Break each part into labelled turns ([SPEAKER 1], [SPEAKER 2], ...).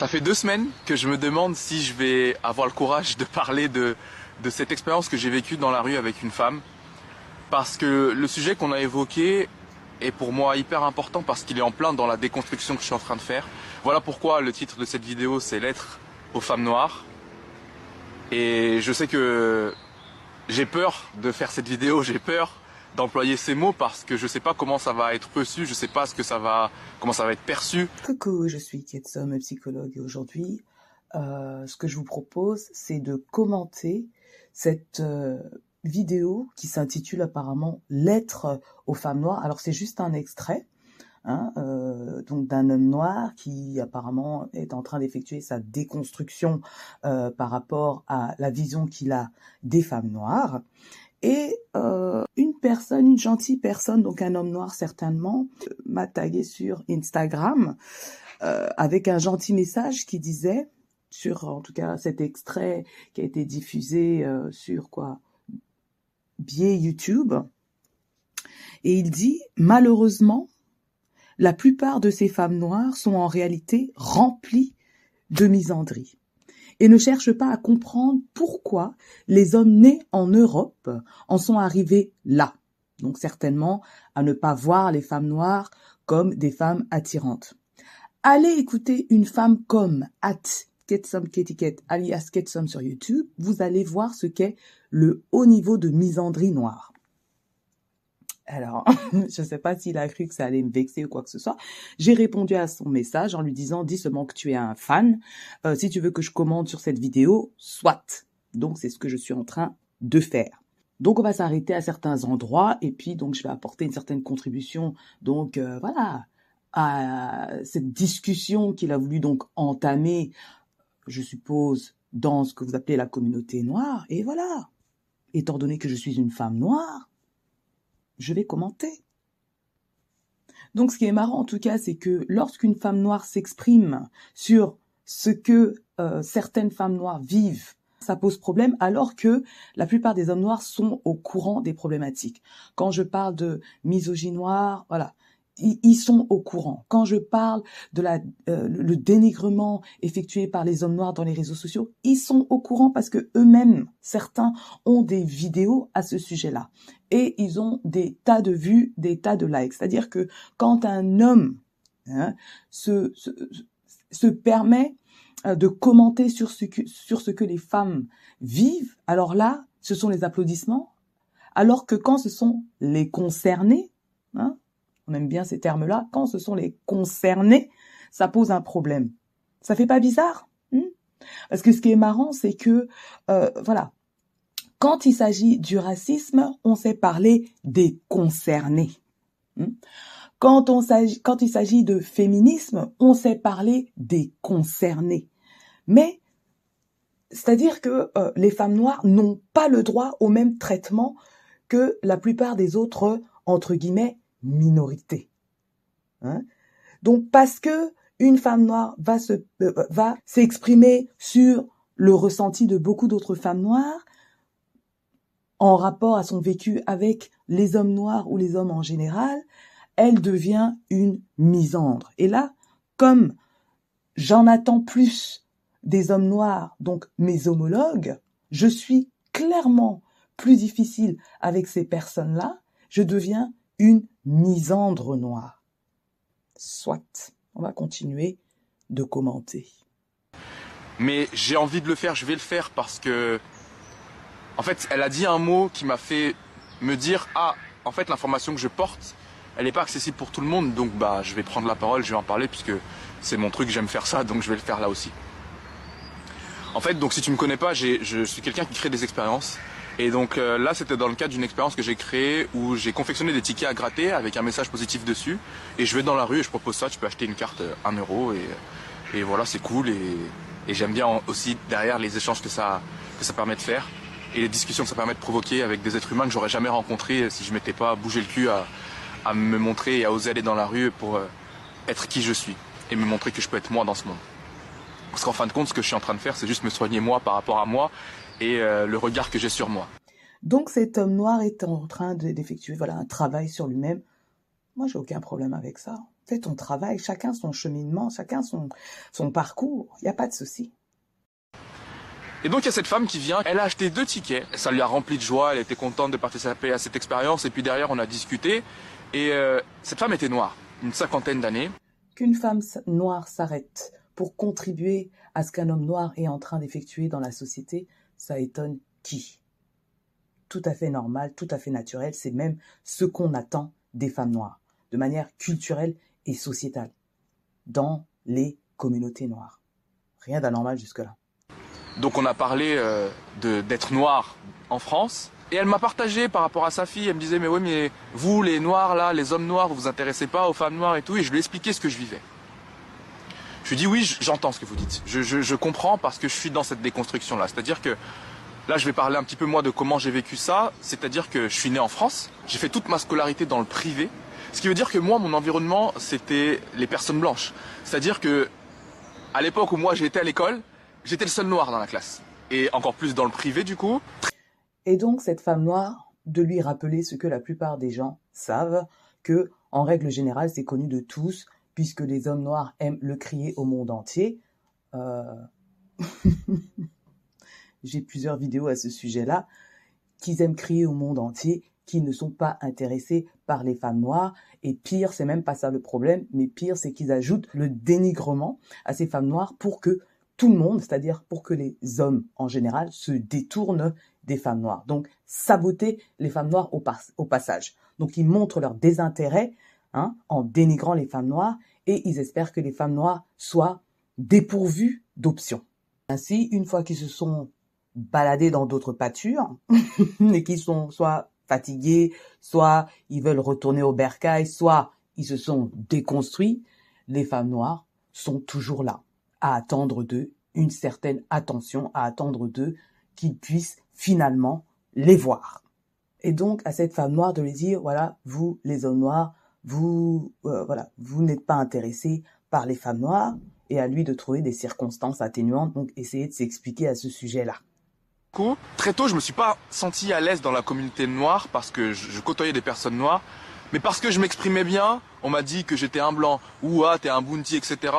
[SPEAKER 1] Ça fait deux semaines que je me demande si je vais avoir le courage de parler de, cette expérience que j'ai vécue dans la rue avec une femme. Parce que le sujet qu'on a évoqué est pour moi hyper important parce qu'il est en plein dans la déconstruction que je suis en train de faire. Voilà pourquoi le titre de cette vidéo c'est Lettre aux femmes noires. Et je sais que j'ai peur de faire cette vidéo, j'ai peur d'employer ces mots parce que je sais pas comment ça va être reçu, je sais pas ce que ça va, comment ça va être perçu.
[SPEAKER 2] Coucou, je suis Ketsom, psychologue et aujourd'hui, euh, ce que je vous propose, c'est de commenter cette euh, vidéo qui s'intitule apparemment Lettre aux femmes noires. Alors c'est juste un extrait. Hein, euh, donc d'un homme noir qui apparemment est en train d'effectuer sa déconstruction par rapport à la vision qu'il a des femmes noires. Et euh, une personne, une gentille personne, donc un homme noir certainement, m'a tagué sur Instagram euh, avec un gentil message qui disait, sur en tout cas cet extrait qui a été diffusé euh, sur quoi? Biais YouTube, et il dit malheureusement, la plupart de ces femmes noires sont en réalité remplies de misandrie et ne cherche pas à comprendre pourquoi les hommes nés en Europe en sont arrivés là. Donc certainement à ne pas voir les femmes noires comme des femmes attirantes. Allez écouter une femme comme at Ketsom alias Ketsom sur YouTube, vous allez voir ce qu'est le haut niveau de misandrie noire. Alors, je ne sais pas s'il a cru que ça allait me vexer ou quoi que ce soit. J'ai répondu à son message en lui disant, dis seulement que tu es un fan. Euh, si tu veux que je commente sur cette vidéo, soit. Donc, c'est ce que je suis en train de faire. Donc, on va s'arrêter à certains endroits et puis, donc, je vais apporter une certaine contribution. Donc, euh, voilà, à cette discussion qu'il a voulu donc entamer, je suppose, dans ce que vous appelez la communauté noire. Et voilà. Étant donné que je suis une femme noire, je vais commenter. Donc ce qui est marrant en tout cas, c'est que lorsqu'une femme noire s'exprime sur ce que euh, certaines femmes noires vivent, ça pose problème alors que la plupart des hommes noirs sont au courant des problématiques. Quand je parle de misogynie noire, voilà, ils sont au courant. Quand je parle de la, euh, le dénigrement effectué par les hommes noirs dans les réseaux sociaux, ils sont au courant parce que eux-mêmes, certains ont des vidéos à ce sujet-là et ils ont des tas de vues, des tas de likes. C'est-à-dire que quand un homme hein, se, se, se, permet euh, de commenter sur ce, que, sur ce que les femmes vivent, alors là, ce sont les applaudissements. Alors que quand ce sont les concernés, hein, on aime bien ces termes-là, quand ce sont les concernés, ça pose un problème. Ça fait pas bizarre hmm? Parce que ce qui est marrant, c'est que, euh, voilà, quand il s'agit du racisme, on sait parler des concernés. Hmm? Quand, on il s'agit de féminisme, on sait parler des concernés. Mais, c'est-à-dire que euh, les femmes noires n'ont pas le droit au même traitement que la plupart des autres, entre guillemets, minorité. Hein? Donc parce que une femme noire euh, va s'exprimer sur le ressenti de beaucoup d'autres femmes noires en rapport à son vécu avec les hommes noirs ou les hommes en général, elle devient une misandre. Et là, comme j'en attends plus des hommes noirs, donc mes homologues, je suis clairement plus difficile avec ces personnes-là, je deviens une misandre noire. Soit, on va continuer de commenter.
[SPEAKER 1] Mais j'ai envie de le faire, je vais le faire parce que, en fait, elle a dit un mot qui m'a fait me dire, ah, en fait, l'information que je porte, elle n'est pas accessible pour tout le monde, donc bah, je vais prendre la parole, je vais en parler puisque c'est mon truc, j'aime faire ça, donc je vais le faire là aussi. En fait, donc si tu me connais pas, je suis quelqu'un qui crée des expériences. Et donc euh, là, c'était dans le cadre d'une expérience que j'ai créée où j'ai confectionné des tickets à gratter avec un message positif dessus. Et je vais dans la rue et je propose ça. Tu peux acheter une carte 1 euh, euro et, voilà, c'est cool. Et, j'aime bien aussi derrière les échanges que ça permet de faire et les discussions que ça permet de provoquer avec des êtres humains que j'aurais jamais rencontrés si je m'étais pas bougé le cul à, me montrer et à oser aller dans la rue pour euh, être qui je suis et me montrer que je peux être moi dans ce monde. Parce qu'en fin de compte, ce que je suis en train de faire, c'est juste me soigner moi par rapport à moi et euh, le regard que j'ai sur moi.
[SPEAKER 2] Donc cet homme noir est en train d'effectuer voilà un travail sur lui-même. Moi, j'ai aucun problème avec ça. Fais ton travail, chacun son cheminement, chacun son, son parcours. Il n'y a pas de souci.
[SPEAKER 1] Et donc il y a cette femme qui vient, elle a acheté deux tickets, ça lui a rempli de joie, elle était contente de participer à cette expérience, et puis derrière on a discuté, et euh, cette femme était noire, une cinquantaine d'années.
[SPEAKER 2] Qu'une femme noire s'arrête pour contribuer à ce qu'un homme noir est en train d'effectuer dans la société, ça étonne qui? Tout à fait normal, tout à fait naturel, c'est même ce qu'on attend des femmes noires, de manière culturelle et sociétale, dans les communautés noires. Rien d'anormal jusque-là.
[SPEAKER 1] Donc on a parlé euh, d'être noir en France. Et elle m'a partagé par rapport à sa fille. Elle me disait, mais oui, mais vous, les noirs, là, les hommes noirs, vous vous intéressez pas aux femmes noires et tout. Et je lui ai expliqué ce que je vivais. Je lui ai dit, oui, j'entends ce que vous dites. Je, je, comprends parce que je suis dans cette déconstruction-là. C'est-à-dire que là, je vais parler un petit peu, moi, de comment j'ai vécu ça. C'est-à-dire que je suis né en France. J'ai fait toute ma scolarité dans le privé. Ce qui veut dire que moi, mon environnement, c'était les personnes blanches. C'est-à-dire que, à l'époque où moi j'étais à l'école, J'étais le seul noir dans la classe. Et encore plus dans le privé, du coup.
[SPEAKER 2] Et donc, cette femme noire, de lui rappeler ce que la plupart des gens savent, que, en règle générale, c'est connu de tous, puisque les hommes noirs aiment le crier au monde entier. Euh, j'ai plusieurs vidéos à ce sujet-là, qu'ils aiment crier au monde entier, qu'ils ne sont pas intéressés par les femmes noires. Et pire, c'est même pas ça le problème, mais pire, c'est qu'ils ajoutent le dénigrement à ces femmes noires pour que tout le monde, c'est-à-dire pour que les hommes en général se détournent des femmes noires. Donc saboter les femmes noires au, passage. Donc ils montrent leur désintérêt hein, en dénigrant les femmes noires et ils espèrent que les femmes noires soient dépourvues d'options. Ainsi, une fois qu'ils se sont baladés dans d'autres pâtures et qu'ils sont soit fatigués, soit ils veulent retourner au bercail, soit ils se sont déconstruits, les femmes noires sont toujours là à attendre d'eux une certaine attention, à attendre d'eux qu'ils puissent finalement les voir. Et donc à cette femme noire de lui dire voilà vous les hommes noirs vous euh, voilà vous n'êtes pas intéressés par les femmes noires et à lui de trouver des circonstances atténuantes donc essayer de s'expliquer à ce sujet-là.
[SPEAKER 1] Très tôt, je me suis pas senti à l'aise dans la communauté noire parce que je, côtoyais des personnes noires, mais parce que je m'exprimais bien, on m'a dit que j'étais un blanc ou ah t'es un bounty, etc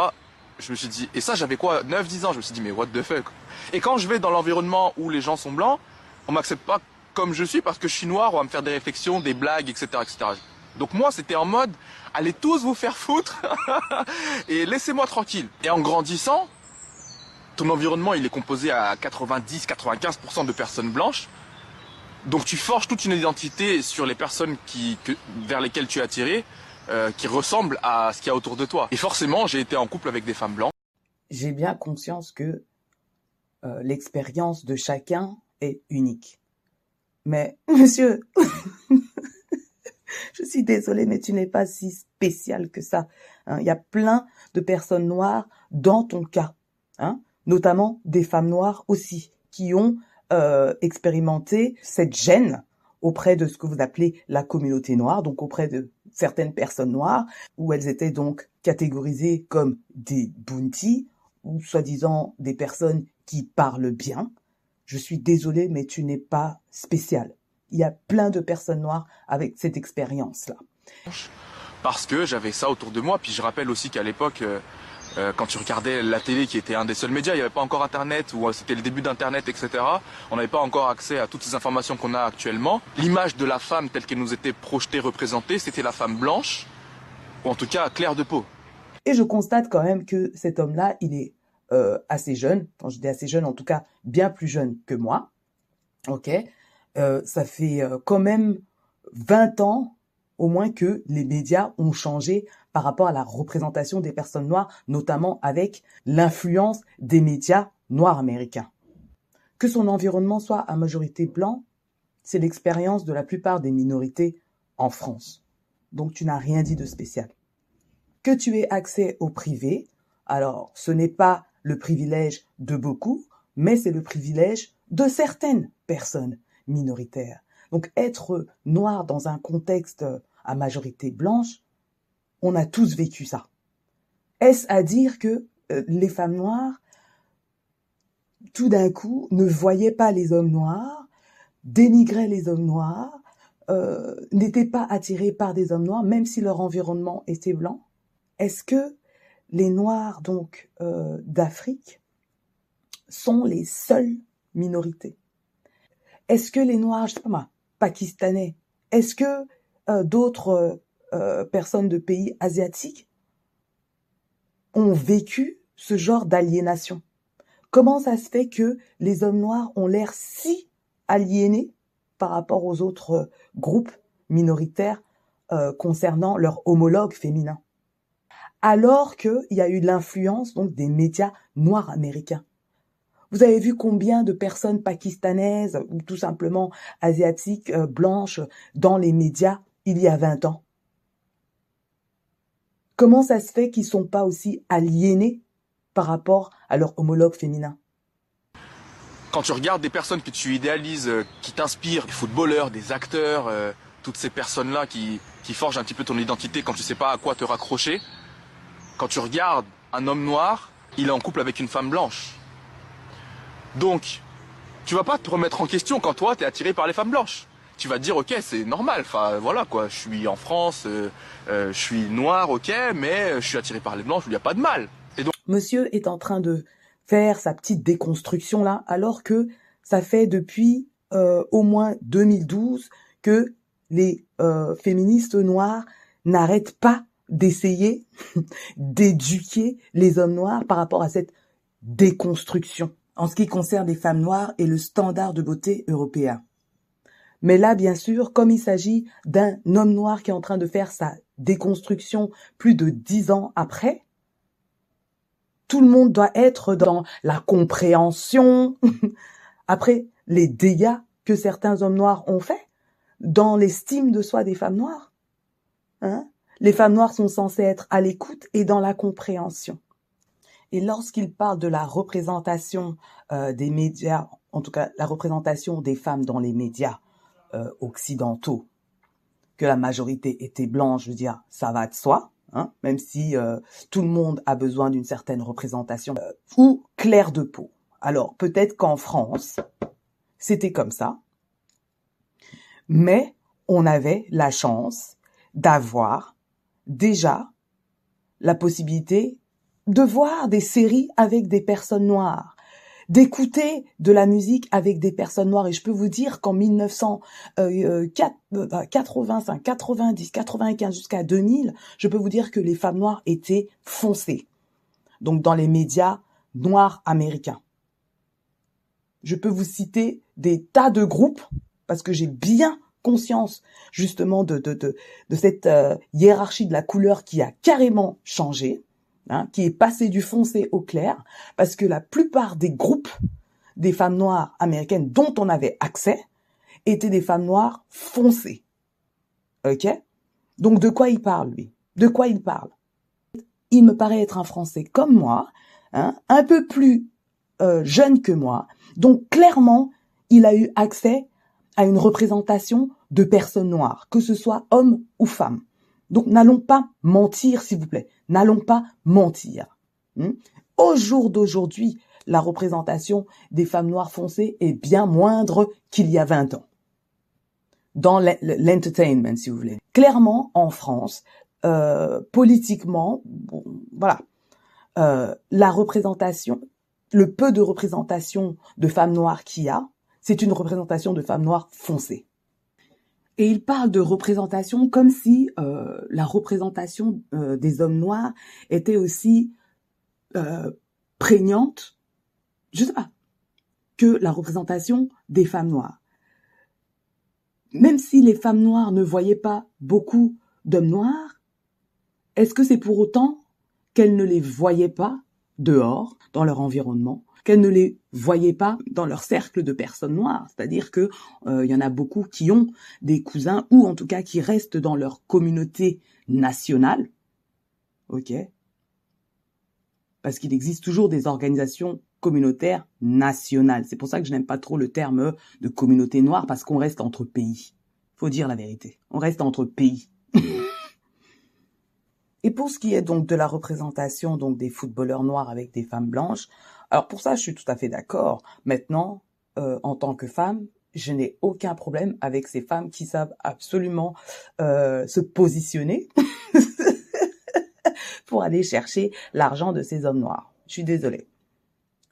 [SPEAKER 1] je me suis dit, et ça j'avais quoi 9-10 ans, je me suis dit mais what the fuck? Et quand je vais dans l'environnement où les gens sont blancs, on m'accepte pas comme je suis parce que je suis noir, on va me faire des réflexions, des blagues, etc. etc. Donc moi c'était en mode, allez tous vous faire foutre et laissez-moi tranquille. Et en grandissant, ton environnement il est composé à 90-95% de personnes blanches. Donc tu forges toute une identité sur les personnes qui, vers lesquelles tu es attiré euh, qui ressemble à ce qu'il y a autour de toi. Et forcément, j'ai été en couple avec des femmes blanches.
[SPEAKER 2] J'ai bien conscience que euh, l'expérience de chacun est unique. Mais, monsieur, je suis désolée, mais tu n'es pas si spécial que ça. Hein. Il y a plein de personnes noires dans ton cas, hein, notamment des femmes noires aussi, qui ont euh, expérimenté cette gêne auprès de ce que vous appelez la communauté noire, donc auprès de certaines personnes noires, où elles étaient donc catégorisées comme des bounty, ou soi-disant des personnes qui parlent bien. Je suis désolée, mais tu n'es pas spécial. Il y a plein de personnes noires avec cette expérience-là.
[SPEAKER 1] Parce que j'avais ça autour de moi, puis je rappelle aussi qu'à l'époque, euh, euh, quand tu regardais la télé qui était un des seuls médias, il n'y avait pas encore Internet ou euh, c'était le début d'Internet, etc. On n'avait pas encore accès à toutes ces informations qu'on a actuellement. L'image de la femme telle qu'elle nous était projetée, représentée, c'était la femme blanche, ou en tout cas claire de peau.
[SPEAKER 2] Et je constate quand même que cet homme-là, il est euh, assez jeune. Quand je dis assez jeune, en tout cas bien plus jeune que moi. Ok, ça fait quand même 20 ans au moins que les médias ont changé par rapport à la représentation des personnes noires, notamment avec l'influence des médias noirs américains. Que son environnement soit à majorité blanc, c'est l'expérience de la plupart des minorités en France. Donc tu n'as rien dit de spécial. Que tu aies accès au privé, alors ce n'est pas le privilège de beaucoup, mais c'est le privilège de certaines personnes minoritaires. Donc être noir dans un contexte majorité blanche, on a tous vécu ça. Est-ce à dire que euh, les femmes noires, tout d'un coup, ne voyaient pas les hommes noirs, dénigraient les hommes noirs, euh, n'étaient pas attirés par des hommes noirs, même si leur environnement était blanc? Est-ce que les Noirs donc euh, d'Afrique sont les seules minorités? Est-ce que les Noirs, je sais pas pakistanais, est-ce que euh, d'autres euh, personnes de pays asiatiques ont vécu ce genre d'aliénation Comment ça se fait que les hommes noirs ont l'air si aliénés par rapport aux autres groupes minoritaires euh, concernant leur homologue féminin alors qu'il y a eu l'influence donc des médias noirs américains. Vous avez vu combien de personnes pakistanaises ou tout simplement asiatiques euh, blanches dans les médias il y a 20 ans Comment ça se fait qu'ils sont pas aussi aliénés par rapport à leur homologue féminin?
[SPEAKER 1] Quand tu regardes des personnes que tu idéalises, euh, qui t'inspirent, des footballeurs, des acteurs, euh, toutes ces personnes-là qui, qui forgent un petit peu ton identité quand tu sais pas à quoi te raccrocher, quand tu regardes un homme noir, il est en couple avec une femme blanche. Donc, tu vas pas te remettre en question quand toi, tu es attiré par les femmes blanches. Tu vas te dire, ok, c'est normal, enfin voilà quoi, je suis en France, euh, euh, je suis noir, ok, mais je suis attiré par les blanches, il n'y a pas de mal.
[SPEAKER 2] Et donc... Monsieur est en train de faire sa petite déconstruction là, alors que ça fait depuis euh, au moins 2012 que les euh, féministes noirs n'arrêtent pas d'essayer d'éduquer les hommes noirs par rapport à cette déconstruction en ce qui concerne les femmes noires et le standard de beauté européen. Mais là, bien sûr, comme il s'agit d'un homme noir qui est en train de faire sa déconstruction plus de dix ans après, tout le monde doit être dans la compréhension. après les dégâts que certains hommes noirs ont faits dans l'estime de soi des femmes noires. Hein les femmes noires sont censées être à l'écoute et dans la compréhension. Et lorsqu'il parle de la représentation euh, des médias, en tout cas la représentation des femmes dans les médias euh, occidentaux, que la majorité était blanche, je veux dire, ça va de soi, hein, même si euh, tout le monde a besoin d'une certaine représentation, ou clair de peau. Alors peut-être qu'en France, c'était comme ça, mais on avait la chance d'avoir déjà la possibilité de voir des séries avec des personnes noires, d'écouter de la musique avec des personnes noires. Et je peux vous dire qu'en 1985, 90, 95 jusqu'à 2000, je peux vous dire que les femmes noires étaient foncées. Donc dans les médias noirs américains. Je peux vous citer des tas de groupes parce que j'ai bien conscience justement de, de, de, cette euh, hiérarchie de la couleur qui a carrément changé, hein, qui est passé du foncé au clair, parce que la plupart des groupes des femmes noires américaines dont on avait accès étaient des femmes noires foncées. Ok? Donc de quoi il parle, lui? De quoi il parle? Il me paraît être un Français comme moi, hein, un peu plus euh, jeune que moi, donc clairement, il a eu accès à une représentation de personnes noires, que ce soit hommes ou femmes. Donc n'allons pas mentir, s'il vous plaît. N'allons pas mentir. Hmm? Au jour d'aujourd'hui, la représentation des femmes noires foncées est bien moindre qu'il y a 20 ans. Dans l'entertainment, si vous voulez. Clairement, en France, euh, politiquement, voilà, euh, la représentation, le peu de représentation de femmes noires qu'il y a, c'est une représentation de femmes noires foncées. Et il parle de représentation comme si euh, la représentation euh, des hommes noirs était aussi euh, prégnante, je sais pas, que la représentation des femmes noires. Même si les femmes noires ne voyaient pas beaucoup d'hommes noirs, est-ce que c'est pour autant qu'elles ne les voyaient pas dehors, dans leur environnement, qu'elles ne les voyaient pas dans leur cercle de personnes noires. C'est-à-dire que euh, il y en a beaucoup qui ont des cousins ou en tout cas qui restent dans leur communauté nationale. OK Parce qu'il existe toujours des organisations communautaires nationales. C'est pour ça que je n'aime pas trop le terme de communauté noire parce qu'on reste entre pays. Faut dire la vérité. On reste entre pays. Et pour ce qui est donc de la représentation donc des footballeurs noirs avec des femmes blanches, alors pour ça, je suis tout à fait d'accord. Maintenant, euh, en tant que femme, je n'ai aucun problème avec ces femmes qui savent absolument euh, se positionner pour aller chercher l'argent de ces hommes noirs. Je suis désolée.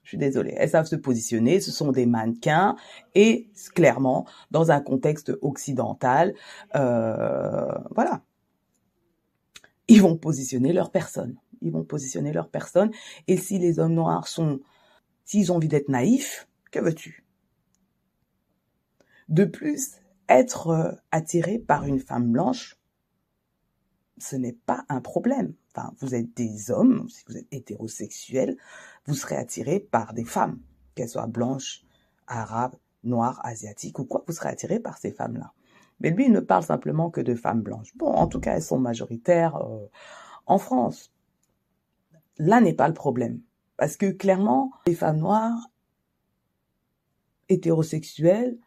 [SPEAKER 2] Je suis désolée. Elles savent se positionner. Ce sont des mannequins et clairement dans un contexte occidental, euh, voilà. Ils vont positionner leur personne. Ils vont positionner leur personne. Et si les hommes noirs sont, s'ils ont envie d'être naïfs, que veux-tu? De plus, être euh, attiré par une femme blanche, ce n'est pas un problème. Enfin, vous êtes des hommes, si vous êtes hétérosexuel, vous serez attiré par des femmes, qu'elles soient blanches, arabes, noires, asiatiques ou quoi, vous serez attiré par ces femmes-là. Mais lui, il ne parle simplement que de femmes blanches. Bon, en tout cas, elles sont majoritaires euh, en France. Là n'est pas le problème. Parce que clairement, les femmes noires hétérosexuelles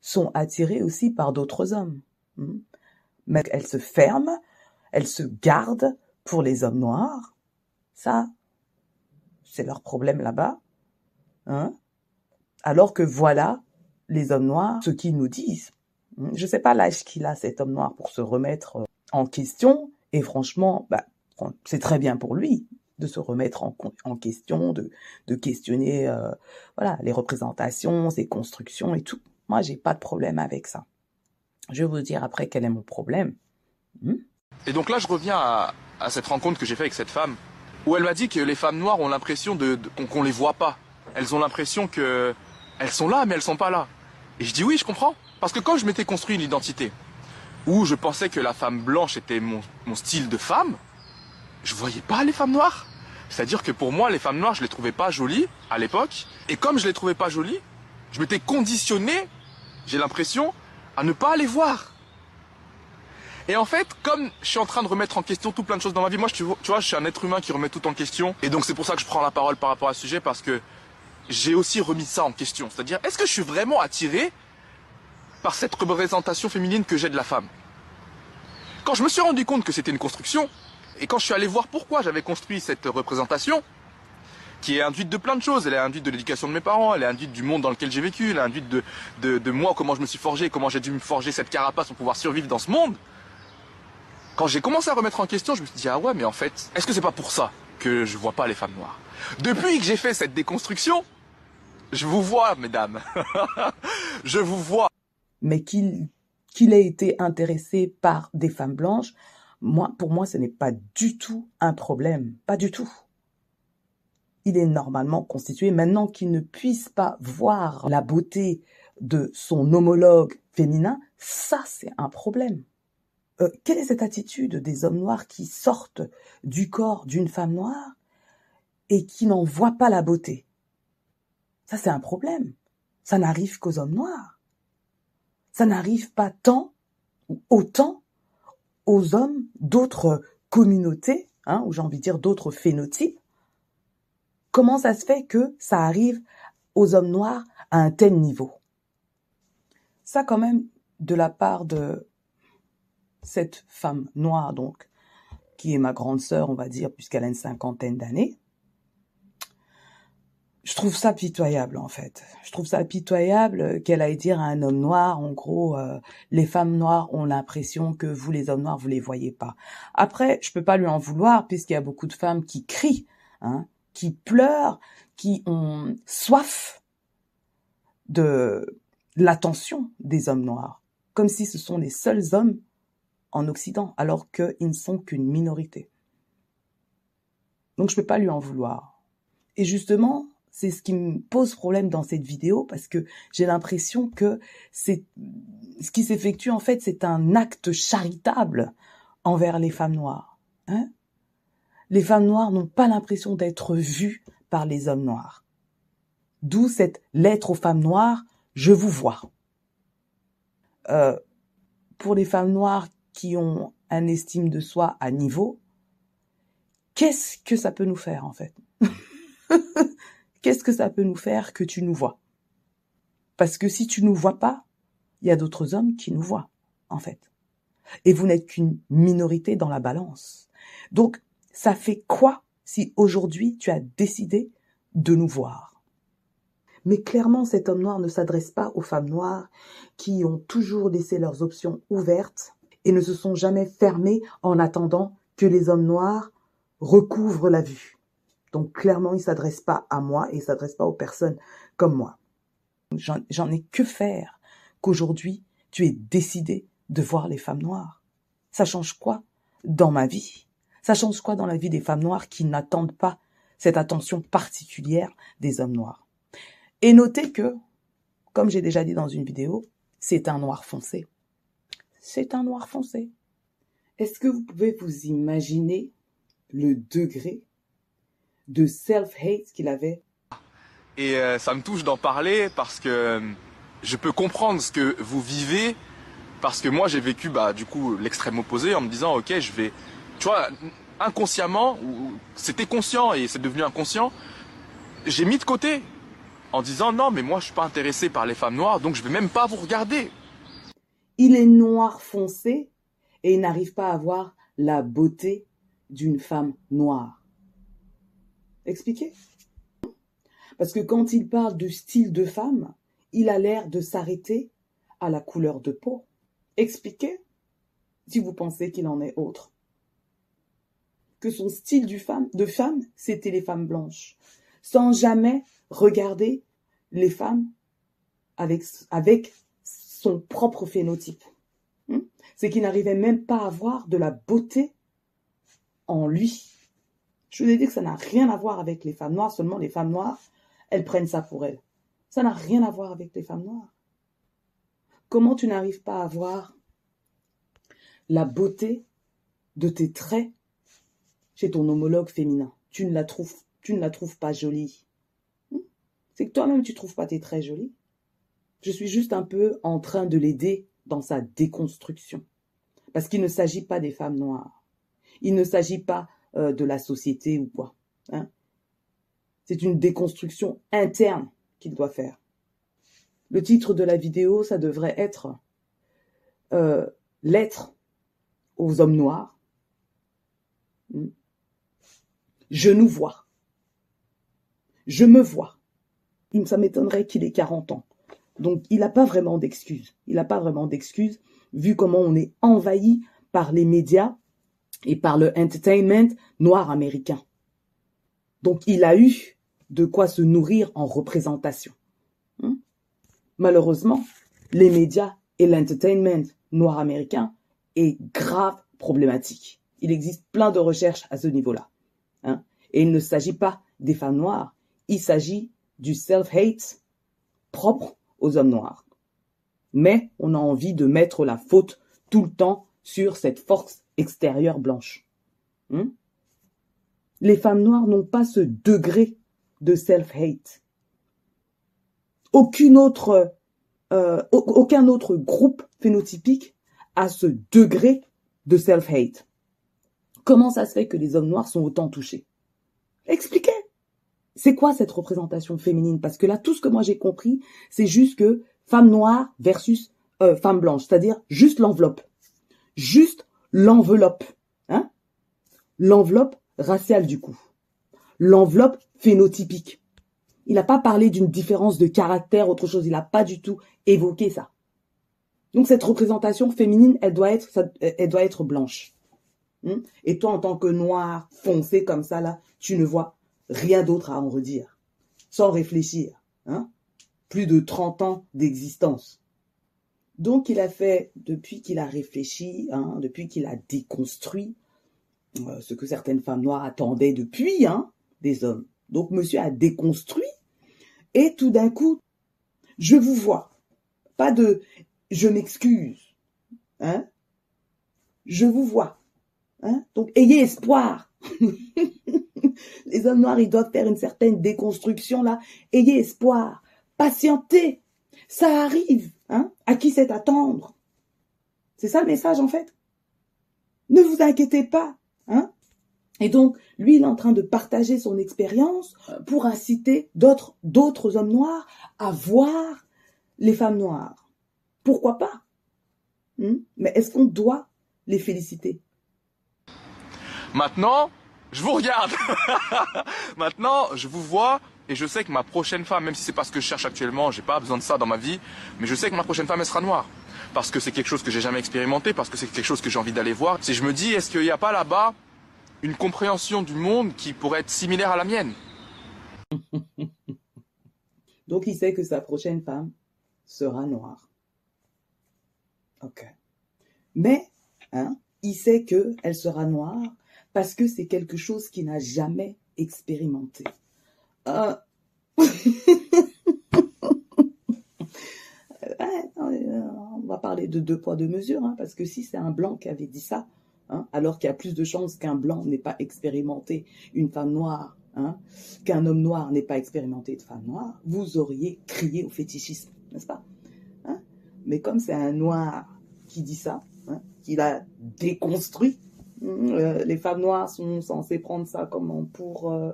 [SPEAKER 2] sont attirées aussi par d'autres hommes. Hmm. Mais elles se ferment, elles se gardent pour les hommes noirs. Ça, c'est leur problème là-bas. Hein Alors que voilà les hommes noirs, ce qu'ils nous disent. Hmm. Je ne sais pas l'âge qu'il a cet homme noir pour se remettre euh, en question. Et franchement, bah, c'est très bien pour lui de se remettre en, question, de, questionner euh, voilà les représentations, ses constructions et tout. Moi, j'ai pas de problème avec ça. Je vais vous dire après quel est mon problème.
[SPEAKER 1] Hmm? et donc là, je reviens à, cette rencontre que j'ai faite avec cette femme, où elle m'a dit que les femmes noires ont l'impression de, qu'on les voit pas. Elles ont l'impression que elles sont là, mais elles sont pas là. Et je dis oui, je comprends. Parce que quand je m'étais construit une identité, où je pensais que la femme blanche était mon, mon style de femme, je voyais pas les femmes noires. C'est-à-dire que pour moi, les femmes noires, je les trouvais pas jolies à l'époque. Et comme je les trouvais pas jolies, je m'étais conditionné, j'ai l'impression, à ne pas les voir. Et en fait, comme je suis en train de remettre en question tout plein de choses dans ma vie, moi, tu vois, je suis un être humain qui remet tout en question. Et donc, c'est pour ça que je prends la parole par rapport à ce sujet, parce que j'ai aussi remis ça en question. C'est-à-dire, est-ce que je suis vraiment attiré par cette représentation féminine que j'ai de la femme? Quand je me suis rendu compte que c'était une construction, et quand je suis allé voir pourquoi j'avais construit cette représentation, qui est induite de plein de choses, elle est induite de l'éducation de mes parents, elle est induite du monde dans lequel j'ai vécu, elle est induite de, de, moi, comment je me suis forgé, comment j'ai dû me forger cette carapace pour pouvoir survivre dans ce monde. Quand j'ai commencé à remettre en question, je me suis dit, ah ouais, mais en fait, est-ce que c'est pas pour ça que je vois pas les femmes noires? Depuis que j'ai fait cette déconstruction, je vous vois, mesdames. je vous vois.
[SPEAKER 2] Mais qu'il qu'il ait été intéressé par des femmes blanches, moi, pour moi, ce n'est pas du tout un problème. Pas du tout. Il est normalement constitué. Maintenant qu'il ne puisse pas voir la beauté de son homologue féminin, ça, c'est un problème. Euh, quelle est cette attitude des hommes noirs qui sortent du corps d'une femme noire et qui n'en voient pas la beauté? Ça, c'est un problème. Ça n'arrive qu'aux hommes noirs. Ça n'arrive pas tant ou autant aux hommes d'autres communautés, hein, ou j'ai envie de dire d'autres phénotypes, comment ça se fait que ça arrive aux hommes noirs à un tel niveau? Ça quand même, de la part de cette femme noire, donc, qui est ma grande sœur, on va dire, puisqu'elle a une cinquantaine d'années, je trouve ça pitoyable en fait. Je trouve ça pitoyable qu'elle aille dire à un homme noir, en gros, euh, les femmes noires ont l'impression que vous, les hommes noirs, vous les voyez pas. Après, je peux pas lui en vouloir puisqu'il y a beaucoup de femmes qui crient, hein, qui pleurent, qui ont soif de l'attention des hommes noirs, comme si ce sont les seuls hommes en Occident, alors qu'ils ne sont qu'une minorité. Donc je peux pas lui en vouloir. Et justement, c'est ce qui me pose problème dans cette vidéo parce que j'ai l'impression que ce qui s'effectue en fait, c'est un acte charitable envers les femmes noires. Hein les femmes noires n'ont pas l'impression d'être vues par les hommes noirs. D'où cette lettre aux femmes noires, je vous vois. Euh, pour les femmes noires qui ont un estime de soi à niveau, qu'est-ce que ça peut nous faire en fait? qu'est-ce que ça peut nous faire que tu nous vois? Parce que si tu nous vois pas, il y a d'autres hommes qui nous voient, en fait. Et vous n'êtes qu'une minorité dans la balance. Donc, ça fait quoi si aujourd'hui tu as décidé de nous voir? Mais clairement, cet homme noir ne s'adresse pas aux femmes noires qui ont toujours laissé leurs options ouvertes et ne se sont jamais fermées en attendant que les hommes noirs recouvrent la vue. Donc clairement, il s'adresse pas à moi et il s'adresse pas aux personnes comme moi. J'en ai que faire qu'aujourd'hui, tu aies décidé de voir les femmes noires. Ça change quoi dans ma vie? Ça change quoi dans la vie des femmes noires qui n'attendent pas cette attention particulière des hommes noirs? Et notez que, comme j'ai déjà dit dans une vidéo, c'est un noir foncé. C'est un noir foncé. Est-ce que vous pouvez vous imaginer le degré de self-hate qu'il avait.
[SPEAKER 1] Et euh, ça me touche d'en parler parce que euh, je peux comprendre ce que vous vivez parce que moi j'ai vécu bah du coup l'extrême opposé en me disant ok je vais tu vois inconsciemment ou c'était conscient et c'est devenu inconscient j'ai mis de côté en disant non mais moi je suis pas intéressé par les femmes noires donc je vais même pas vous regarder.
[SPEAKER 2] Il est noir foncé et il n'arrive pas à voir la beauté d'une femme noire expliquez parce que quand il parle de style de femme il a l'air de s'arrêter à la couleur de peau Expliquez si vous pensez qu'il en est autre. Que son style de femme, c'était les femmes blanches, sans jamais regarder les femmes avec, avec son propre phénotype. Hmm? C'est qu'il n'arrivait même pas à voir de la beauté en lui. Je vous ai dit que ça n'a rien à voir avec les femmes noires, seulement les femmes noires, elles prennent ça pour elles. Ça n'a rien à voir avec les femmes noires. Comment tu n'arrives pas à voir la beauté de tes traits chez ton homologue féminin? Tu ne la trouves, ne pas jolie. Hmm? C'est que toi-même tu trouves pas tes traits jolis. Je suis juste un peu en train de l'aider dans sa déconstruction. Parce qu'il ne s'agit pas des femmes noires. Il ne s'agit pas euh, de la société ou quoi. Hein. C'est une déconstruction interne qu'il doit faire. Le titre de la vidéo, ça devrait être euh, Lettre aux hommes noirs. Hmm. Je nous vois. Je me vois. Ça m'étonnerait qu'il ait 40 ans. Donc il n'a pas vraiment d'excuses. Il n'a pas vraiment d'excuses vu comment on est envahi par les médias et par le entertainment noir américain. Donc il a eu de quoi se nourrir en représentation. Malheureusement, les médias et l'entertainment noir américain est grave problématique. Il existe plein de recherches à ce niveau-là. Hein. Et il ne s'agit pas des femmes noires, il s'agit du self-hate propre aux hommes noirs. Mais on a envie de mettre la faute tout le temps sur cette force extérieure blanche. Hein. Les femmes noires n'ont pas ce degré de self-hate aucune autre, euh, aucun autre groupe phénotypique a ce degré de self-hate. Comment ça se fait que les hommes noirs sont autant touchés? Expliquez. C'est quoi cette représentation féminine? Parce que là, tout ce que moi j'ai compris, c'est juste que femme noire versus euh, femme blanche, c'est-à-dire juste l'enveloppe, juste l'enveloppe, hein? L'enveloppe raciale du coup, l'enveloppe phénotypique. Il n'a pas parlé d'une différence de caractère, autre chose. Il n'a pas du tout évoqué ça. Donc cette représentation féminine, elle doit être, elle doit être blanche. Hmm? Et toi, en tant que noir foncé comme ça là, tu ne vois rien d'autre à en redire, sans réfléchir. Hein? Plus de 30 ans d'existence. Donc il a fait, depuis qu'il a réfléchi, hein, depuis qu'il a déconstruit euh, ce que certaines femmes noires attendaient depuis hein, des hommes. Donc monsieur a déconstruit et tout d'un coup, je vous vois. Pas de je m'excuse. Hein? Je vous vois. Donc ayez espoir. Les hommes noirs, ils doivent faire une certaine déconstruction là. Ayez espoir. Patientez. Ça arrive. Hein? À qui c'est attendre? C'est ça le message en fait. Ne vous inquiétez pas. Hein? Et donc, lui, il est en train de partager son expérience pour inciter d'autres, d'autres hommes noirs à voir les femmes noires. Pourquoi pas? Hmm? Mais est-ce qu'on doit les féliciter?
[SPEAKER 1] Maintenant, je vous regarde. Maintenant, je vous vois Et je sais que ma prochaine femme, même si c'est pas ce que je cherche actuellement, j'ai pas besoin de ça dans ma vie, mais je sais que ma prochaine femme, elle sera noire. Parce que c'est quelque chose que j'ai jamais expérimenté, parce que c'est quelque chose que j'ai envie d'aller voir. Si je me dis, est-ce qu'il n'y a pas là-bas une compréhension du monde qui pourrait être similaire à la mienne?
[SPEAKER 2] Donc il sait que sa prochaine femme sera noire. Ok. Mais, hein, il sait qu'elle sera noire parce que c'est quelque chose qu'il n'a jamais expérimenté. Euh, on va parler de deux poids, deux mesures, hein, parce que si c'est un blanc qui avait dit ça, hein, alors qu'il y a plus de chances qu'un blanc n'ait pas expérimenté une femme noire, hein, qu'un homme noir n'ait pas expérimenté une femme noire, vous auriez crié au fétichisme, n'est-ce pas Mais comme c'est un noir qui dit ça, qu'il a déconstruit, euh, les femmes noires sont censées prendre ça comment pour... Euh,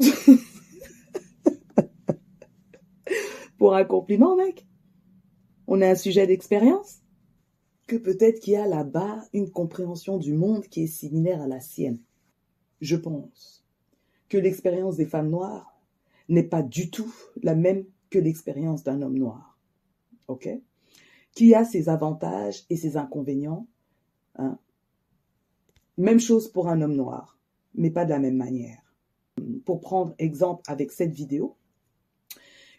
[SPEAKER 2] pour un compliment, mec. On est un sujet d'expérience. Que peut-être qu'il y a là-bas une compréhension du monde qui est similaire à la sienne. Je pense que l'expérience des femmes noires n'est pas du tout la même que l'expérience d'un homme noir. OK? Qui a ses avantages et ses inconvénients. Hein? Même chose pour un homme noir, mais pas de la même manière. Prendre exemple avec cette vidéo,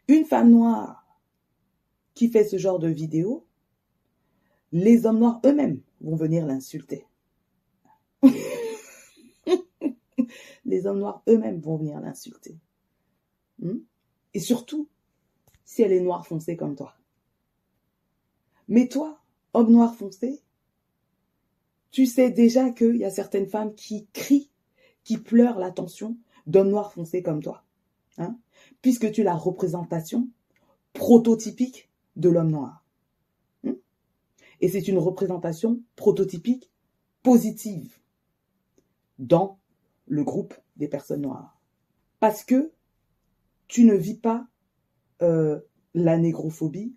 [SPEAKER 2] une femme noire qui fait ce genre de vidéo, les hommes noirs eux-mêmes vont venir l'insulter. les hommes noirs eux-mêmes vont venir l'insulter. Hmm? Et surtout, si elle est noire foncée comme toi. Mais toi, homme noir foncé, tu sais déjà qu'il y a certaines femmes qui crient, qui pleurent l'attention d'hommes noirs foncés comme toi. Hein puisque tu es la représentation prototypique de l'homme noir. Hmm? Et c'est une représentation prototypique positive dans le groupe des personnes noires. Parce que tu ne vis pas euh, la négrophobie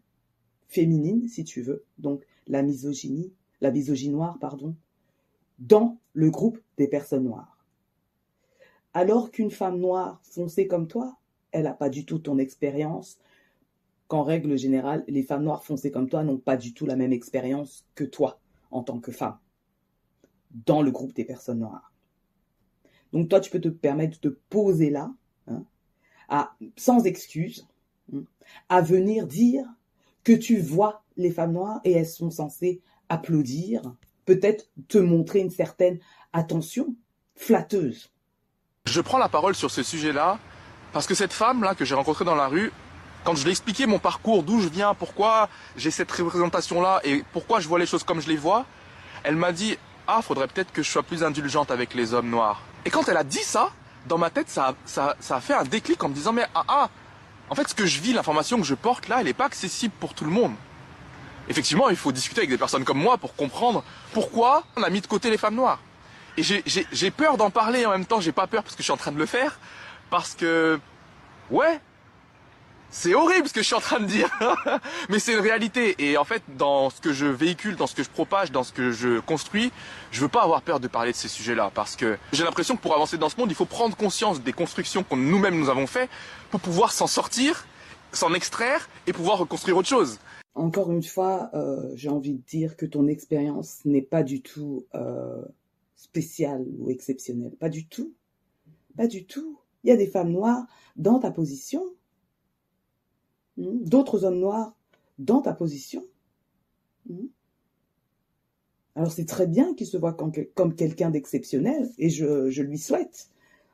[SPEAKER 2] féminine, si tu veux, donc la misogynie, la misogynie noire, pardon, dans le groupe des personnes noires. Alors qu'une femme noire foncée comme toi elle n'a pas du tout ton expérience, qu'en règle générale, les femmes noires foncées comme toi n'ont pas du tout la même expérience que toi en tant que femme dans le groupe des personnes noires. Donc toi, tu peux te permettre de te poser là, hein, sans excuse, hein, à venir dire que tu vois les femmes noires et elles sont censées applaudir, peut-être te montrer une certaine attention flatteuse.
[SPEAKER 1] Je prends la parole sur ce sujet-là parce que cette femme-là que j'ai rencontrée dans la rue, quand je lui ai expliqué mon parcours, d'où je viens, pourquoi j'ai cette représentation-là et pourquoi je vois les choses comme je les vois, elle m'a dit Ah, faudrait peut-être que je sois plus indulgente avec les hommes noirs. Et quand elle a dit ça, dans ma tête, ça, a fait un déclic en me disant Mais ah, ah, en fait, ce que je vis, l'information que je porte là, elle n'est pas accessible pour tout le monde. Effectivement, il faut discuter avec des personnes comme moi pour comprendre pourquoi on a mis de côté les femmes noires. Et j'ai peur d'en parler en même temps, j'ai pas peur parce que je suis en train de le faire, parce que, ouais, c'est horrible ce que je suis en train de dire, mais c'est une réalité. Et en fait, dans ce que je véhicule, dans ce que je propage, dans ce que je construis, je veux pas avoir peur de parler de ces sujets-là, parce que j'ai l'impression que pour avancer dans ce monde, il faut prendre conscience des constructions que nous-mêmes nous avons fait pour pouvoir s'en sortir, s'en extraire et pouvoir reconstruire autre chose.
[SPEAKER 2] Encore une fois, euh, j'ai envie de dire que ton expérience n'est pas du tout euh, spéciale ou exceptionnelle, pas du tout, pas du tout. Il y a des femmes noires dans ta position, hmm, d'autres hommes noirs dans ta position. Hmm. Alors c'est très bien qu'il se voit comme quelqu'un d'exceptionnel, et je, lui souhaite.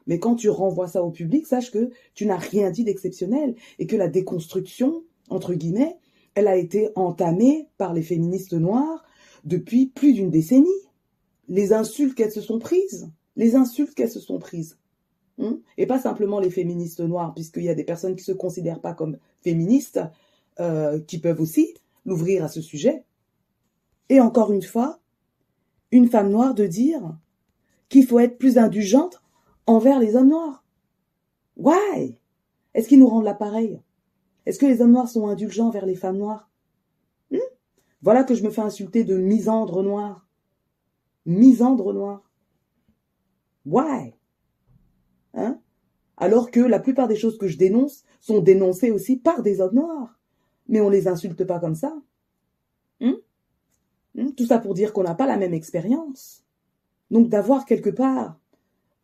[SPEAKER 2] Mais quand tu renvoies ça au public, sache que tu n'as rien dit d'exceptionnel, et que la déconstruction, entre guillemets, elle a été entamée par les féministes noires depuis plus d'une décennie. Les insultes qu'elles se sont prises, les insultes qu'elles se sont prises. Hmm? et pas simplement les féministes noires, puisqu'il y a des personnes qui ne se considèrent pas comme féministes, euh, qui peuvent aussi l'ouvrir à ce sujet. Et encore une fois, une femme noire de dire qu'il faut être plus indulgente envers les hommes noirs. Why? Est-ce qu'ils nous rendent l'appareil? Est-ce que les hommes noirs sont indulgents envers les femmes noires? Hmm? Voilà que je me fais insulter de misandre noir. Misandre noir. Why? Hein? Alors que la plupart des choses que je dénonce sont dénoncées aussi par des hommes noirs. Mais on les insulte pas comme ça. Hum? Hum? Tout ça pour dire qu'on n'a pas la même expérience. Donc d'avoir quelque part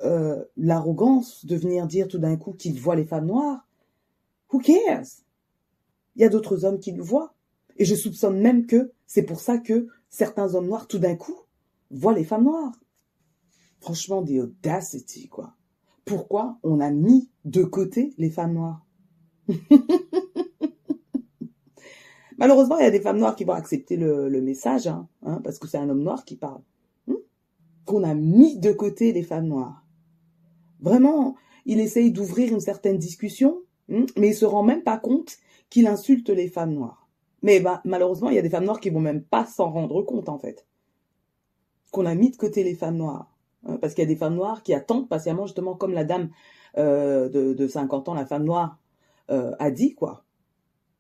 [SPEAKER 2] euh, l'arrogance de venir dire tout d'un coup qu'il voit les femmes noires, who cares? Il y a d'autres hommes qui le voient. Et je soupçonne même que c'est pour ça que certains hommes noirs, tout d'un coup, voient les femmes noires. Franchement, des audacity, quoi. Pourquoi on a mis de côté les femmes noires? Malheureusement, il y a des femmes noires qui vont accepter le, message, hein, hein, parce que c'est un homme noir qui parle. Hmm? Qu'on a mis de côté les femmes noires. Vraiment, il essaye d'ouvrir une certaine discussion, hmm, mais il se rend même pas compte qu'il insulte les femmes noires. Mais bah, malheureusement, il y a des femmes noires qui vont même pas s'en rendre compte, en fait. Qu'on a mis de côté les femmes noires. Hein, parce qu'il y a des femmes noires qui attendent patiemment, justement, comme la dame euh, de, de 50 ans, la femme noire, euh, a dit, quoi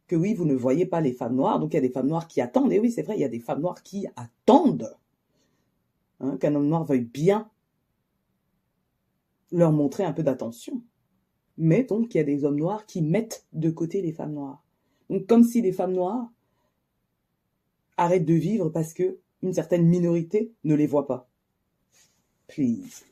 [SPEAKER 2] que oui, vous ne voyez pas les femmes noires, donc il y a des femmes noires qui attendent, et oui, c'est vrai, il y a des femmes noires qui attendent hein, qu'un homme noir veuille bien leur montrer un peu d'attention. Mais donc, il y a des hommes noirs qui mettent de côté les femmes noires. Donc, comme si les femmes noires arrêtent de vivre parce que une certaine minorité ne les voit pas. Please.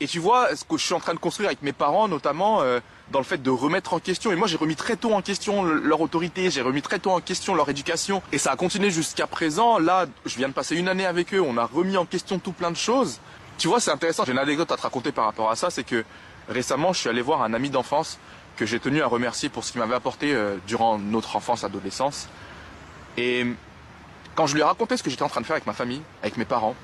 [SPEAKER 1] Et tu vois, ce que je suis en train de construire avec mes parents, notamment euh, dans le fait de remettre en question. Et moi, j'ai remis très tôt en question leur autorité, j'ai remis très tôt en question leur éducation. Et ça a continué jusqu'à présent. Là, je viens de passer une année avec eux, on a remis en question tout plein de choses. Tu vois, c'est intéressant. J'ai une anecdote à te raconter par rapport à ça, c'est que récemment, je suis allé voir un ami d'enfance que j'ai tenu à remercier pour ce qu'il m'avait apporté euh, durant notre enfance, adolescence. Et quand je lui ai raconté ce que j'étais en train de faire avec ma famille, avec mes parents,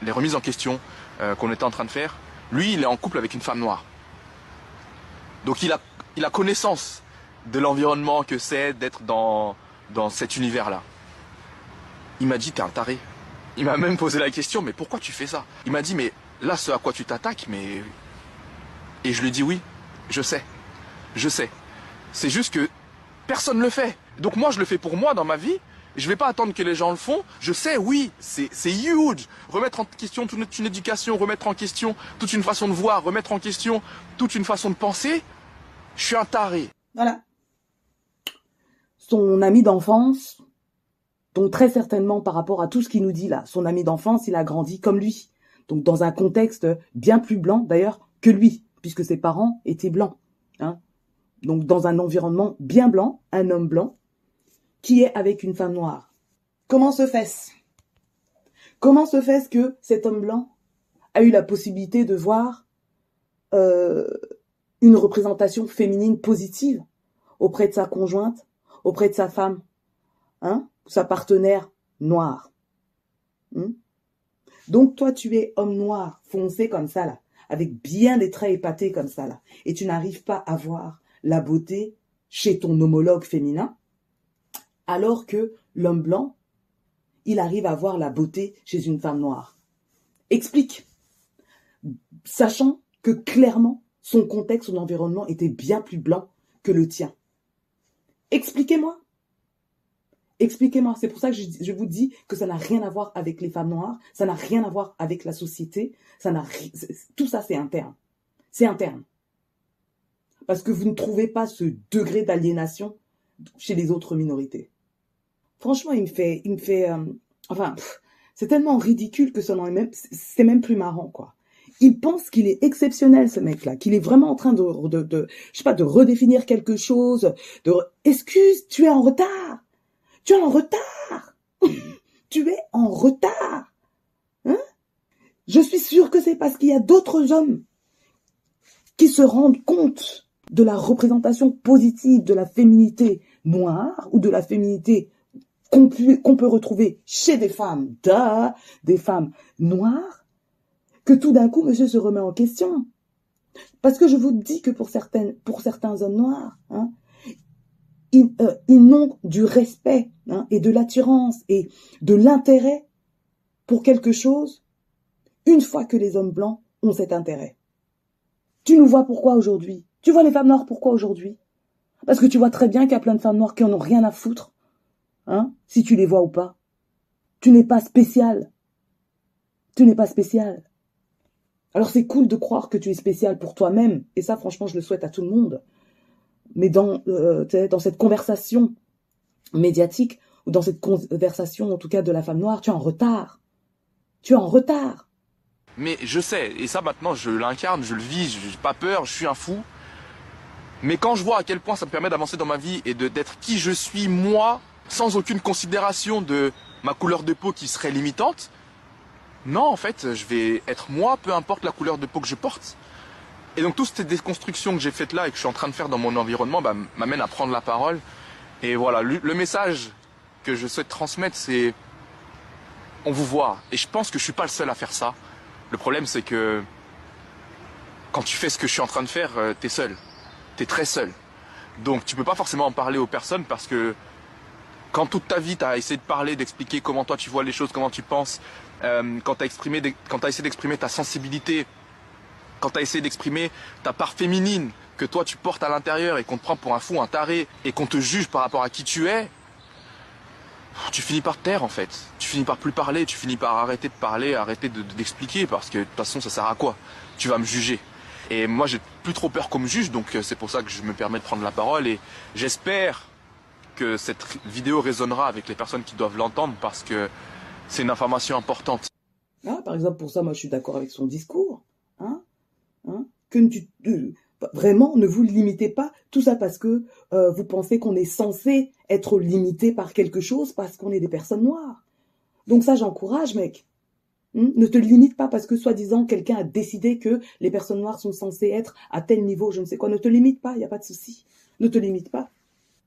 [SPEAKER 1] les remises en question euh, qu'on était en train de faire, lui, il est en couple avec une femme noire. Donc il a, il a connaissance de l'environnement que c'est d'être dans, dans cet univers-là. Il m'a dit, t'es un taré. Il m'a même posé la question, mais pourquoi tu fais ça? Il m'a dit, mais là, ce à quoi tu t'attaques, mais... Et je lui ai dit, oui, je sais. Je sais. C'est juste que personne ne le fait. Donc moi, je le fais pour moi dans ma vie, je vais pas attendre que les gens le font. Je sais, oui, c'est huge. Remettre en question toute une éducation, remettre en question toute une façon de voir, remettre en question toute une façon de penser. Je suis un taré.
[SPEAKER 2] Voilà. Son ami d'enfance, donc très certainement par rapport à tout ce qu'il nous dit là, son ami d'enfance, il a grandi comme lui. Donc dans un contexte bien plus blanc d'ailleurs que lui, puisque ses parents étaient blancs. Hein. Donc dans un environnement bien blanc, un homme blanc, qui est avec une femme noire. Comment se fait-ce? Comment se fait-ce que cet homme blanc a eu la possibilité de voir euh, une représentation féminine positive auprès de sa conjointe, auprès de sa femme, hein, sa partenaire noire? Hein? Donc toi, tu es homme noir, foncé comme ça avec bien des traits épatés comme ça et tu n'arrives pas à voir la beauté chez ton homologue féminin, alors que l'homme blanc, il arrive à voir la beauté chez une femme noire. Explique, sachant que clairement, son contexte, son environnement était bien plus blanc que le tien. Expliquez-moi. Expliquez-moi. C'est pour ça que je, vous dis que ça n'a rien à voir avec les femmes noires, ça n'a rien à voir avec la société, ça n'a tout ça c'est interne. C'est interne. Parce que vous ne trouvez pas ce degré d'aliénation chez les autres minorités. Franchement, il me fait, il me euh, enfin, c'est tellement ridicule que ça même, c'est même plus marrant, quoi. Il pense qu'il est exceptionnel, ce mec-là, qu'il est vraiment en train de, de, sais pas, de redéfinir quelque chose, de, excuse, tu es en retard. Tu es en retard. tu es en retard. Hein? Je suis sûre que c'est parce qu'il y a d'autres hommes qui se rendent compte de la représentation positive de la féminité noire ou de la féminité qu'on peut, retrouver chez des femmes, des femmes noires, que tout d'un coup, monsieur se remet en question. Parce que je vous dis que pour certains hommes noirs, hein, euh, ils, n'ont du respect hein, et de l'attirance et de l'intérêt pour quelque chose une fois que les hommes blancs ont cet intérêt. Tu nous vois pourquoi aujourd'hui? Tu vois les femmes noires pourquoi aujourd'hui? Parce que tu vois très bien qu'il y a plein de femmes noires qui en ont rien à foutre Hein Si tu les vois ou pas. Tu n'es pas spécial. Tu n'es pas spécial. Alors c'est cool de croire que tu es spécial pour toi-même, et ça franchement je le souhaite à tout le monde. Mais dans, euh, dans cette conversation médiatique, ou dans cette conversation en tout cas de la femme noire, tu es en retard. Tu es en retard.
[SPEAKER 1] Mais je sais, et ça maintenant je l'incarne, je le vis, je n'ai pas peur, je suis un fou. Mais quand je vois à quel point ça me permet d'avancer dans ma vie et d'être qui je suis moi, sans aucune considération de ma couleur de peau qui serait limitante, non, en fait, je vais être moi, peu importe la couleur de peau que je porte. Et donc, toutes ces déconstructions que j'ai faites là et que je suis en train de faire dans mon environnement, bah, m'amènent à prendre la parole. Et voilà, le, message que je souhaite transmettre, c'est on vous voit. Et je pense que je suis pas le seul à faire ça. Le problème, c'est que quand tu fais ce que je suis en train de faire, euh, tu es seul. Tu es très seul. Donc, tu peux pas forcément en parler aux personnes parce que quand toute ta vie, tu as essayé de parler, d'expliquer comment toi tu vois les choses, comment tu penses, euh, quand tu as, essayé d'exprimer ta sensibilité, quand tu as essayé d'exprimer ta part féminine que toi tu portes à l'intérieur et qu'on te prend pour un fou, un taré, et qu'on te juge par rapport à qui tu es, tu finis par te taire en fait. Tu finis par plus parler, tu finis par arrêter de parler, arrêter d'expliquer, parce que de toute façon ça sert à quoi? Tu vas me juger. Et moi j'ai plus trop peur qu'on me juge, donc euh, c'est pour ça que je me permets de prendre la parole et j'espère que cette vidéo résonnera avec les personnes qui doivent l'entendre parce que c'est une information importante.
[SPEAKER 2] Ah, par exemple, pour ça, moi, je suis d'accord avec son discours. Hein, hein que tu, vraiment, ne vous limitez pas. Tout ça parce que euh, vous pensez qu'on est censé être limité par quelque chose parce qu'on est des personnes noires. Donc ça, j'encourage, mec. Hein, ne te limite pas parce que soi-disant quelqu'un a décidé que les personnes noires sont censées être à tel niveau, je ne sais quoi. Ne te limite pas, il n'y a pas de souci. Ne te limite pas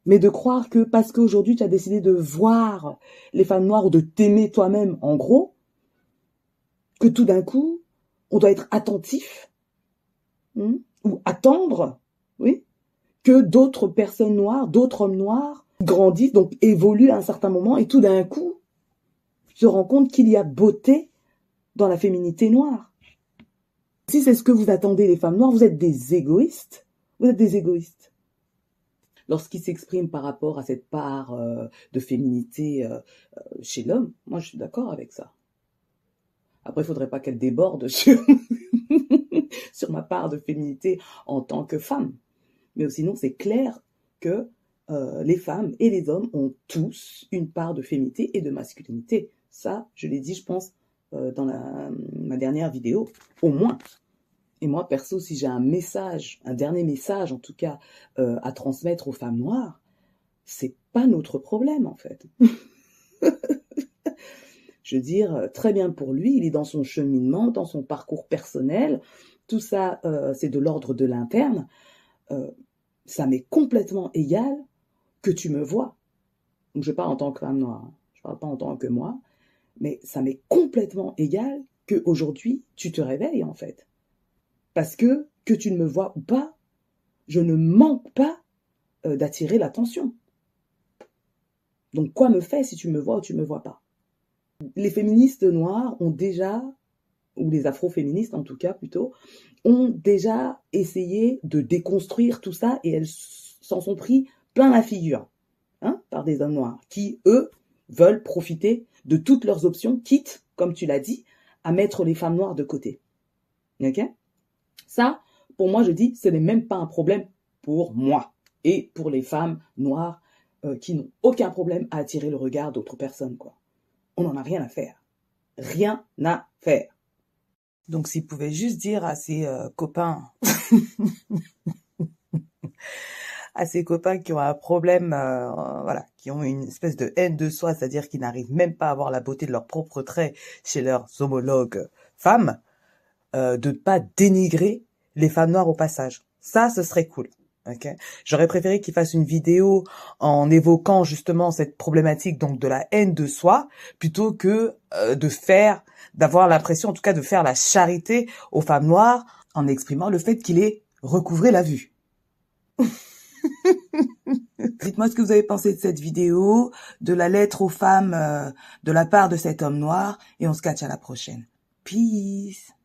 [SPEAKER 2] mais de croire que parce qu'aujourd'hui tu as décidé de voir les femmes noires ou de t'aimer toi-même, en gros, que tout d'un coup, on doit être attentif hmm, ou attendre, oui, que d'autres personnes noires, d'autres hommes noirs grandissent, donc évoluent à un certain moment, et tout d'un coup, se rend compte qu'il y a beauté dans la féminité noire. Si c'est ce que vous attendez les femmes noires, vous êtes des égoïstes. Vous êtes des égoïstes lorsqu'il s'exprime par rapport à cette part euh, de féminité euh, euh, chez l'homme, moi je suis d'accord avec ça. Après, il faudrait pas qu'elle déborde sur ma part de féminité en tant que femme. Mais sinon, c'est clair que les femmes et les hommes ont tous une part de féminité et de masculinité. Ça, je l'ai dit, je pense, dans ma dernière vidéo, au moins. Et moi, perso, si j'ai un message, un dernier message en tout cas, euh, à transmettre aux femmes noires, c'est pas notre problème en fait. Je veux dire, très bien pour lui, il est dans son cheminement, dans son parcours personnel. Tout ça, euh, c'est de l'ordre de l'interne. Euh, ça m'est complètement égal que tu me vois. Donc, je parle en tant que femme noire, hein. je parle pas en tant que moi, mais ça m'est complètement égal que aujourd'hui tu te réveilles en fait. Parce que, que tu ne me vois ou pas, je ne manque pas euh, d'attirer l'attention. Donc quoi me fait si tu me vois ou tu ne me vois pas? Les féministes noires ont déjà, ou les afro-féministes en tout cas plutôt, ont déjà essayé de déconstruire tout ça et elles s'en sont pris plein la figure hein, par des hommes noirs qui, eux, veulent profiter de toutes leurs options, quitte, comme tu l'as dit, à mettre les femmes noires de côté. Ça, pour moi, je dis, ce n'est même pas un problème pour moi et pour les femmes noires euh, qui n'ont aucun problème à attirer le regard d'autres personnes. Quoi. On n'en a rien à faire. Rien à faire. Donc s'il pouvait juste dire à ses euh, copains, à ses copains qui ont un problème, euh, voilà, qui ont une espèce de haine de soi, c'est-à-dire qui n'arrivent même pas à voir la beauté de leurs propres traits chez leurs homologues femmes, euh, de pas dénigrer les femmes noires au passage. Ça, ce serait cool. Okay. J'aurais préféré qu'il fasse une vidéo en évoquant justement cette problématique donc de la haine de soi plutôt que euh, de faire d'avoir l'impression en tout cas de faire la charité aux femmes noires en exprimant le fait qu'il ait recouvré la vue. Dites-moi ce que vous avez pensé de cette vidéo, de la lettre aux femmes euh, de la part de cet homme noir et on se catch à la prochaine. Peace